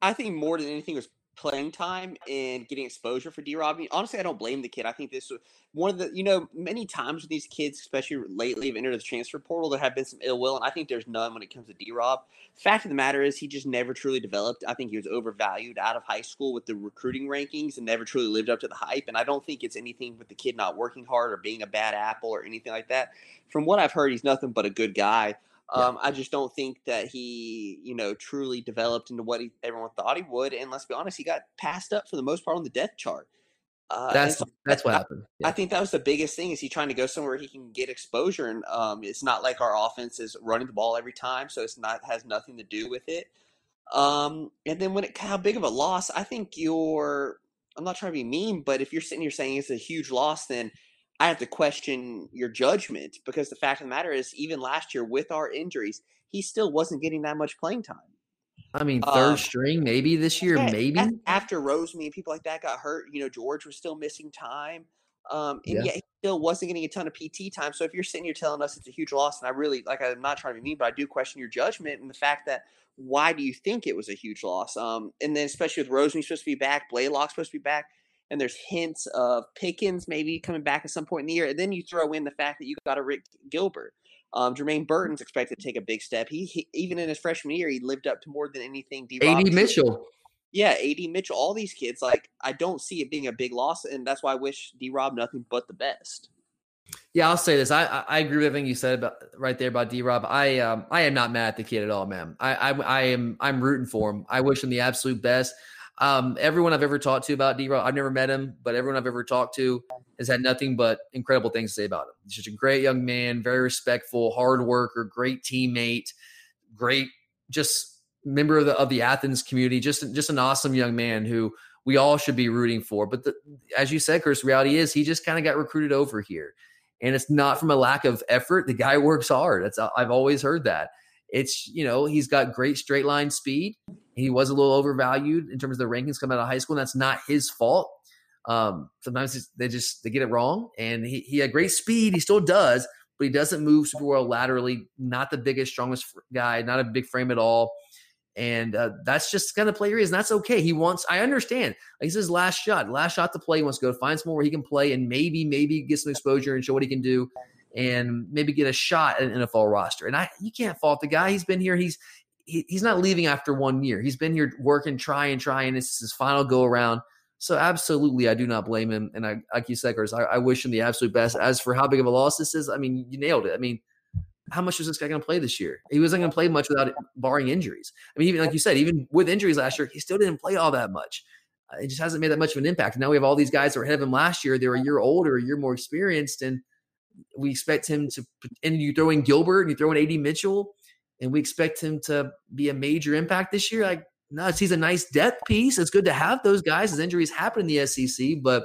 I think more than anything was playing time and getting exposure for D Rob. honestly, I don't blame the kid. I think this was one of the, you know, many times with these kids, especially lately, have entered the transfer portal, there have been some ill will, and I think there's none when it comes to D Rob. Fact of the matter is, he just never truly developed. I think he was overvalued out of high school with the recruiting rankings and never truly lived up to the hype. And I don't think it's anything with the kid not working hard or being a bad apple or anything like that. From what I've heard, he's nothing but a good guy. Um, I just don't think that he, you know, truly developed into what he, everyone thought he would. And let's be honest, he got passed up for the most part on the depth chart. Uh, that's so that's what I, happened. Yeah. I think that was the biggest thing. Is he trying to go somewhere he can get exposure? And um, it's not like our offense is running the ball every time, so it's not has nothing to do with it. Um, and then when it how big of a loss? I think you're. I'm not trying to be mean, but if you're sitting here saying it's a huge loss, then I have to question your judgment because the fact of the matter is, even last year with our injuries, he still wasn't getting that much playing time. I mean, third um, string, maybe this year, yeah, maybe after Rosemy and people like that got hurt. You know, George was still missing time, um, and yeah. yet he still wasn't getting a ton of PT time. So if you're sitting here telling us it's a huge loss, and I really like, I'm not trying to be mean, but I do question your judgment and the fact that why do you think it was a huge loss? Um, and then especially with Rosemy supposed to be back, Blaylock supposed to be back and there's hints of Pickens maybe coming back at some point in the year. And then you throw in the fact that you got Arik Gilbert. Um, Jermaine Burton's expected to take a big step. He, he even in his freshman year, he lived up to more than anything. D. Ad Mitchell. Yeah, Ad Mitchell. All these kids, like I don't see it being a big loss, and that's why I wish D. Rob nothing but the best. Yeah, I'll say this. I I agree with everything you said about right there about D. Rob. I um I am not mad at the kid at all, man. I I, I am I'm rooting for him. I wish him the absolute best. Um, everyone I've ever talked to about D I've never met him, but everyone I've ever talked to has had nothing but incredible things to say about him. He's just a great young man, very respectful, hard worker, great teammate, great just member of the of the Athens community, just just an awesome young man who we all should be rooting for. But the, as you said, Chris, reality is he just kind of got recruited over here. And it's not from a lack of effort. The guy works hard. That's I've always heard that. It's, you know, he's got great straight line speed. He was a little overvalued in terms of the rankings coming out of high school. And that's not his fault. Um, sometimes they just they get it wrong. And he, he had great speed. He still does, but he doesn't move super well laterally. Not the biggest, strongest guy. Not a big frame at all. And uh, that's just kind of player he is. And that's okay. He wants, I understand. Like this is his last shot, last shot to play. He wants to go find somewhere where he can play and maybe, maybe get some exposure and show what he can do and maybe get a shot at an NFL roster. And I, you can't fault the guy. He's been here. He's he, he's not leaving after one year. He's been here working, trying, trying. This is his final go around. So absolutely, I do not blame him. And I, like you said, Chris, I, I wish him the absolute best. As for how big of a loss this is, I mean, you nailed it. I mean, how much was this guy going to play this year? He wasn't going to play much without barring injuries. I mean, even like you said, even with injuries last year, he still didn't play all that much. Uh, it just hasn't made that much of an impact. Now we have all these guys that were ahead of him last year. They were a year older, a year more experienced, and we expect him to, and you throw in Gilbert and you throw in AD Mitchell, and we expect him to be a major impact this year. Like, no, he's a nice depth piece. It's good to have those guys as injuries happen in the SEC, but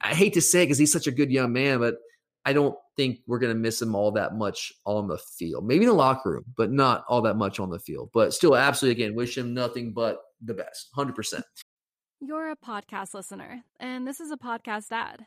I hate to say it because he's such a good young man, but I don't think we're going to miss him all that much on the field. Maybe in the locker room, but not all that much on the field. But still, absolutely, again, wish him nothing but the best, 100%. You're a podcast listener, and this is a podcast ad.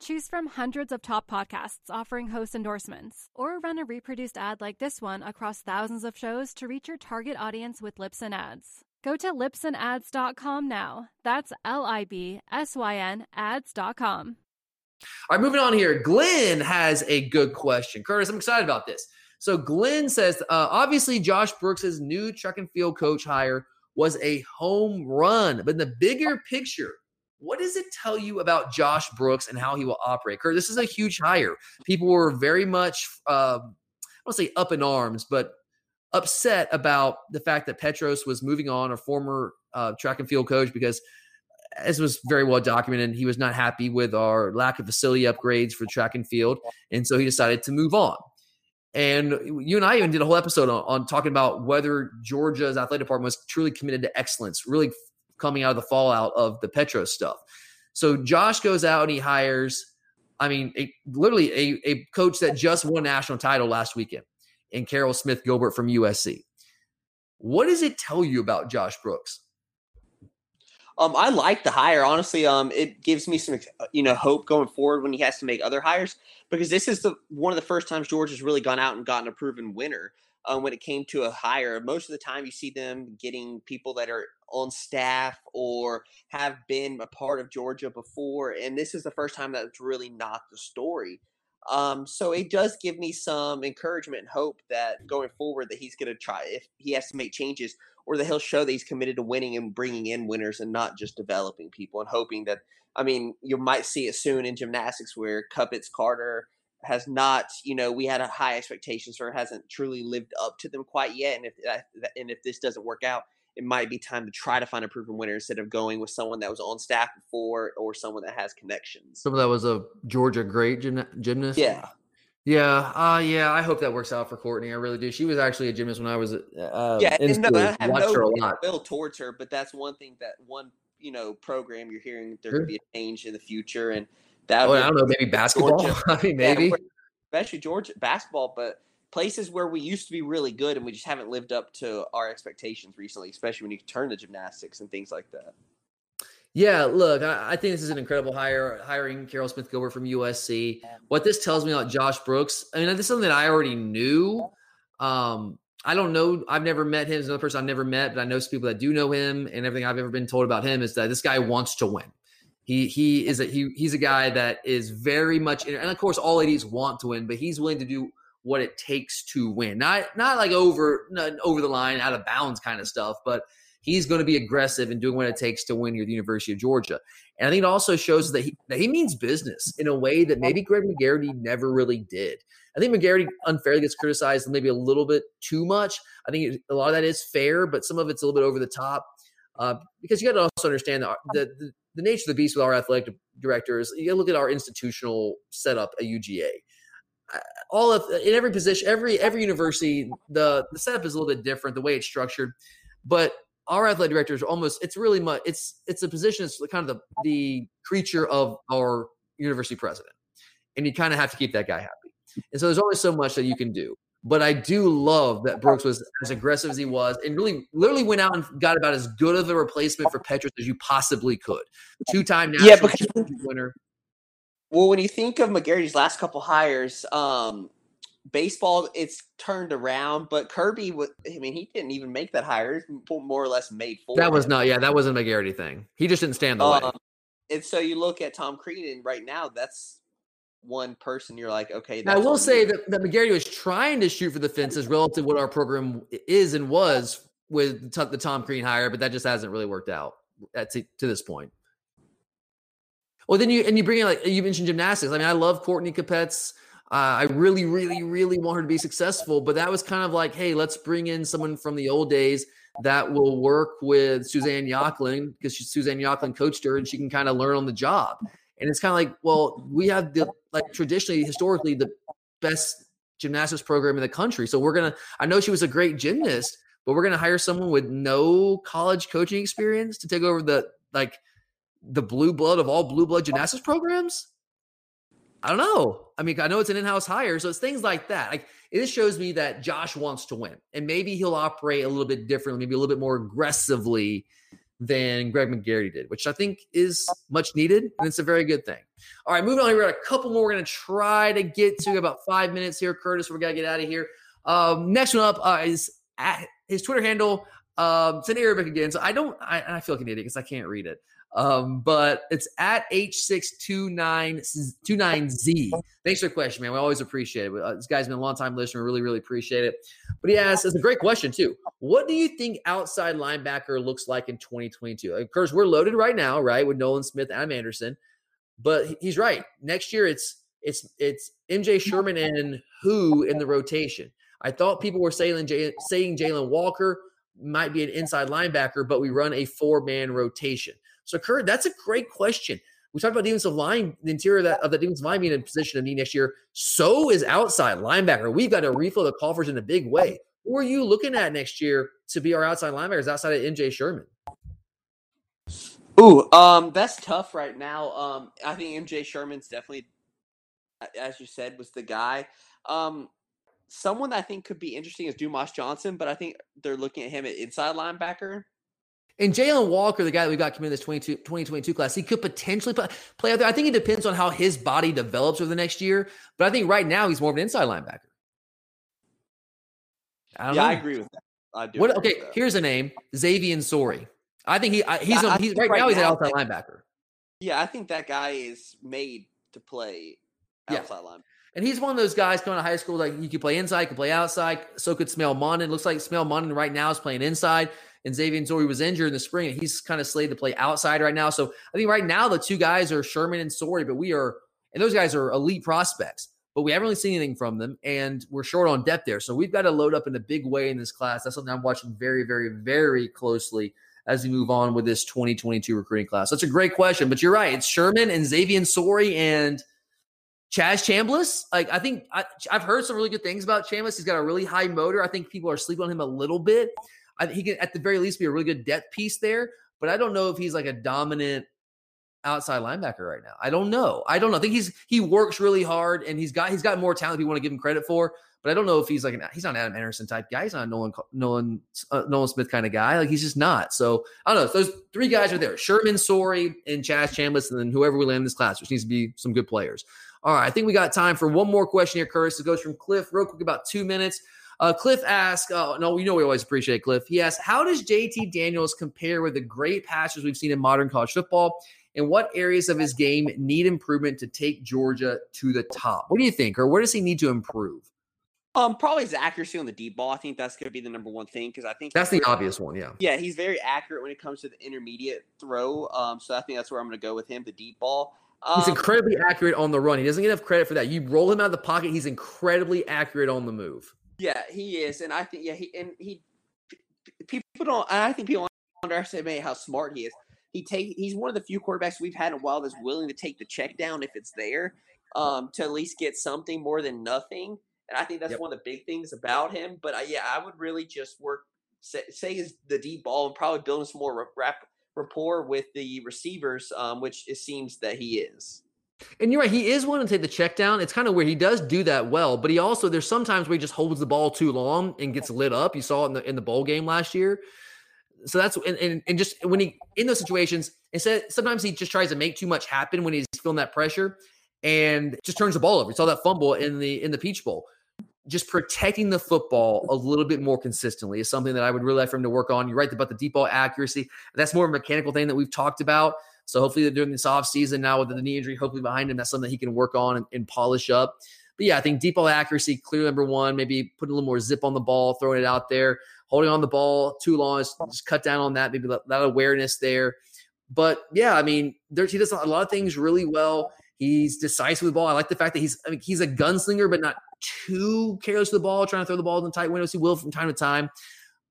Choose from hundreds of top podcasts offering host endorsements, or run a reproduced ad like this one across thousands of shows to reach your target audience with Libsyn Ads. Go to libsynads.com now. That's L I B S Y N ads.com. All right, moving on here. Glenn has a good question. Curtis, I'm excited about this. So, Glenn says uh, obviously, Josh Brooks's new track and field coach hire was a home run, but in the bigger picture, What does it tell you about Josh Brooks and how he will operate? Kurt, this is a huge hire. People were very much, uh, I won't say up in arms, but upset about the fact that Petros was moving on, a former uh, track and field coach, because as was very well documented, he was not happy with our lack of facility upgrades for track and field. And so he decided to move on. And you and I even did a whole episode on, on talking about whether Georgia's athletic department was truly committed to excellence, really coming out of the fallout of the Petro stuff. So Josh goes out and he hires, I mean, a, literally a, a coach that just won national title last weekend in Caryl Smith Gilbert from USC. What does it tell you about Josh Brooks? Um, I like the hire. Honestly, um, it gives me some, you know, hope going forward when he has to make other hires because this is the one of the first times George has really gone out and gotten a proven winner. Um, when it came to a hire, most of the time you see them getting people that are on staff or have been a part of Georgia before, and this is the first time that's really not the story. Um, so it does give me some encouragement and hope that going forward that he's going to try if he has to make changes or that he'll show that he's committed to winning and bringing in winners and not just developing people and hoping that I mean you might see it soon in gymnastics where Kupets Carter has not you know we had a high expectations or hasn't truly lived up to them quite yet and if and if this doesn't work out it might be time to try to find a proven winner instead of going with someone that was on staff before or someone that has connections. Someone that was a Georgia great gym- gymnast. Yeah. Yeah, uh, yeah, I hope that works out for Courtney. I really do. She was actually a gymnast when I was uh, yeah, in no, school. I have Watched no her a lot. will towards her, but that's one thing that one you know program you're hearing there could be a change in the future, and that Oh, I don't know, maybe basketball. Georgia- I mean, maybe. where- especially Georgia basketball, but places where we used to be really good and we just haven't lived up to our expectations recently, especially when you turn to gymnastics and things like that. Yeah, look, I, I think this is an incredible hire, hiring Caryl Smith Gilbert from USC. What this tells me about Josh Brooks, I mean, this is something that I already knew. Um, I don't know. I've never met him. He's another person I've never met, but I know some people that do know him, and everything I've ever been told about him is that this guy wants to win. He he is a he, he's a guy that is very much, and of course, all ladies want to win, but he's willing to do what it takes to win. Not not like over not over the line, out of bounds kind of stuff, but he's going to be aggressive and doing what it takes to win here at the University of Georgia. And I think it also shows that he that he means business in a way that maybe Greg McGarity never really did. I think McGarity unfairly gets criticized maybe a little bit too much. I think a lot of that is fair, but some of it's a little bit over the top. Uh, because you got to also understand the, the the nature of the beast with our athletic directors. You got to look at our institutional setup at UGA. All of in every position, every every university, the the setup is a little bit different, the way it's structured. But our athletic directors are almost it's really much it's it's a position it's kind of the the creature of our university president. And you kind of have to keep that guy happy. And so there's always so much that you can do. But i do love that brooks was as aggressive as he was and really literally went out and got about as good of a replacement for Petros as you possibly could. Two-time national Yeah, because- winner Well, when you think of McGarity's last couple hires, um, baseball it's turned around, but Kirby was. I mean, he didn't even make that hire; more or less made for. that was him. not yeah that wasn't a mcgarity thing he just didn't stand the way Um, and so you look at Tom Crean, and right now, that's one person you're like, okay. Now, I will say that, that McGarry was trying to shoot for the fences relative to what our program is and was with the Tom Crean hire, but that just hasn't really worked out at to, to this point. Well, then you and you bring in like you mentioned gymnastics. I mean, I love Courtney Kupets. Uh, I really, really, really want her to be successful, but that was kind of like, hey, let's bring in someone from the old days that will work with Suzanne Yoculan because Suzanne Yoculan coached her and she can kind of learn on the job. And it's kind of like, well, we have the like traditionally, historically, the best gymnastics program in the country. So we're gonna. I know she was a great gymnast, but we're gonna hire someone with no college coaching experience to take over the like the blue blood of all blue blood gymnastics programs. I don't know. I mean, I know it's an in-house hire, so it's things like that. Like it shows me that Josh wants to win, and maybe he'll operate a little bit differently, maybe a little bit more aggressively than Greg McGarity did, which I think is much needed, and it's a very good thing. All right, moving on here. We got a couple more we're going to try to get to. About five minutes here, Curtis. We're going to get out of here. Um, next one up uh, is at his Twitter handle. Um, it's in Arabic again, so I don't. I, I feel like an idiot because I can't read it. Um, but it's at H629Z. Thanks for the question, man. We always appreciate it. Uh, this guy's been a long time listener. We really, really appreciate it. But he asks, it's a great question, too. What do you think outside linebacker looks like in 2022? Of course, we're loaded right now, right, with Nolan Smith, Adam Anderson. But he's right. Next year, it's it's it's MJ Sherman and who in the rotation. I thought people were saying saying Jalon Walker might be an inside linebacker, but we run a four man rotation. So, Kurt, that's a great question. We talked about defensive line, the interior of, that, of the defensive line being in position of need next year. So is outside linebacker. We've got to refill the coffers in a big way. Who are you looking at next year to be our outside linebackers outside of MJ Sherman? Ooh, um, that's tough right now. Um, I think MJ Sherman's definitely, as you said, was the guy. Um, someone I think could be interesting is Dumas Johnson, but I think they're looking at him at inside linebacker. And Jalon Walker, the guy that we got coming in this 2022 class, he could potentially play out there. I think it depends on how his body develops over the next year. But I think right now he's more of an inside linebacker. I yeah, know. I agree with that. I do. What, okay, here's a name: Xavier Sorey. I think he he's, yeah, he's right, right, now he's an outside linebacker. Yeah, I think that guy is made to play outside yeah. linebacker. And he's one of those guys coming to high school like you can play inside, can play outside. So could Smael Mondon. Looks like Smael Mondon right now is playing inside and Xavier Sorey was injured in the spring, and he's kind of slated to play outside right now. So I think right now the two guys are Sherman and Sorey, but we are, and those guys are elite prospects, but we haven't really seen anything from them, and we're short on depth there. So we've got to load up in a big way in this class. That's something I'm watching very, very, very closely as we move on with this 2022 recruiting class. That's a great question, but you're right. It's Sherman and Xavier Sorey and Chaz Chambliss. Like I think I, have heard some really good things about Chambliss. He's got a really high motor. I think people are sleeping on him a little bit. I, he can at the very least be a really good depth piece there, but I don't know if he's like a dominant outside linebacker right now. I don't know. I don't know. I think he's he works really hard and he's got he's got more talent we want to give him credit for. But I don't know if he's like an he's not an Adam Anderson type guy. He's not a Nolan Nolan uh, Nolan Smith kind of guy. Like he's just not. So I don't know. those three guys are there: Sherman, Sorey, and Chaz Chambliss, and then whoever we land in this class, which needs to be some good players. All right, I think we got time for one more question here, Curtis. It goes from Cliff, real quick, about two minutes. Uh, Cliff asks, uh, no, you know we always appreciate Cliff. He asks, how does JT Daniels compare with the great passers we've seen in modern college football? And what areas of his game need improvement to take Georgia to the top? What do you think, or where does he need to improve? Um, probably his accuracy on the deep ball. I think that's going to be the number one thing because I think that's the very, obvious one. Yeah, yeah, he's very accurate when it comes to the intermediate throw. Um, so I think that's where I'm going to go with him, the deep ball. Um, he's incredibly accurate on the run. He doesn't get enough credit for that. You roll him out of the pocket, he's incredibly accurate on the move. Yeah, he is, and I think yeah, he and he people don't. I think people underestimate how smart he is. He take he's one of the few quarterbacks we've had in a while that's willing to take the check down if it's there, um, to at least get something more than nothing. And I think that's yep. one of the big things about him. But I, yeah, I would really just work say, say is the deep ball and probably building some more rap, rapport with the receivers, um, which it seems that he is. And you're right, he is one to take the check down. It's kind of where he does do that well, but he also there's sometimes where he just holds the ball too long and gets lit up. You saw it in the in the bowl game last year. So that's and, and, and just when he in those situations, instead sometimes he just tries to make too much happen when he's feeling that pressure and just turns the ball over. You saw that fumble in the in the Peach Bowl. Just protecting the football a little bit more consistently is something that I would really like for him to work on. You're right about the deep ball accuracy. That's more of a mechanical thing that we've talked about. So hopefully during this offseason now with the knee injury, hopefully behind him, that's something that he can work on and, and polish up. But yeah, I think deep ball accuracy, clear number one, maybe putting a little more zip on the ball, throwing it out there, holding on the ball too long, just cut down on that, maybe that, that awareness there. But yeah, I mean, there, he does a lot of things really well. He's decisive with the ball. I like the fact that he's I mean, he's a gunslinger, but not too careless with the ball, trying to throw the ball in tight windows. He will from time to time.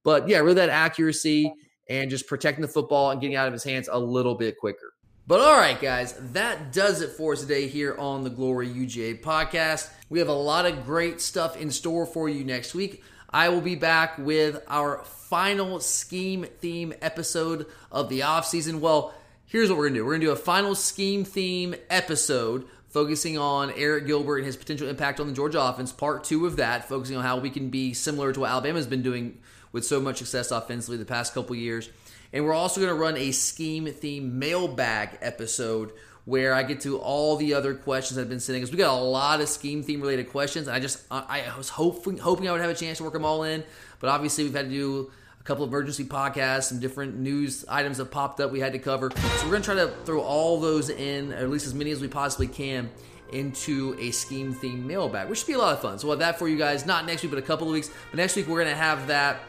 But yeah, really that accuracy and just protecting the football and getting out of his hands a little bit quicker. But all right, guys, that does it for us today here on the Glory UGA podcast. We have a lot of great stuff in store for you next week. I will be back with our final scheme theme episode of the offseason. Well, here's what we're going to do we're going to do a final scheme theme episode focusing on Arik Gilbert and his potential impact on the Georgia offense. Part two of that, focusing on how we can be similar to what Alabama's been doing with so much success offensively the past couple years. And we're also going to run a scheme theme mailbag episode where I get to all the other questions that have been sitting because we got a lot of scheme theme related questions. And I just I was hoping hoping I would have a chance to work them all in, but obviously we've had to do a couple of emergency podcasts, some different news items that popped up we had to cover. So we're going to try to throw all those in, or at least as many as we possibly can, into a scheme theme mailbag, which should be a lot of fun. So we'll have that for you guys, not next week, but a couple of weeks. But next week we're going to have that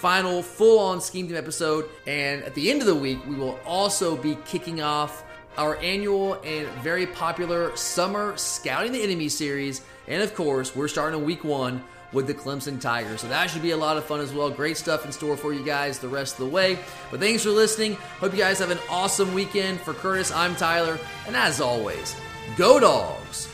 final full on scheme theme episode. And at the end of the week, we will also be kicking off our annual and very popular summer scouting the enemy series. And of course, we're starting in week one with the Clemson Tigers. So that should be a lot of fun as well. Great stuff in store for you guys the rest of the way. But thanks for listening. Hope you guys have an awesome weekend. For Curtis, I'm Tyler. And as always, go dogs.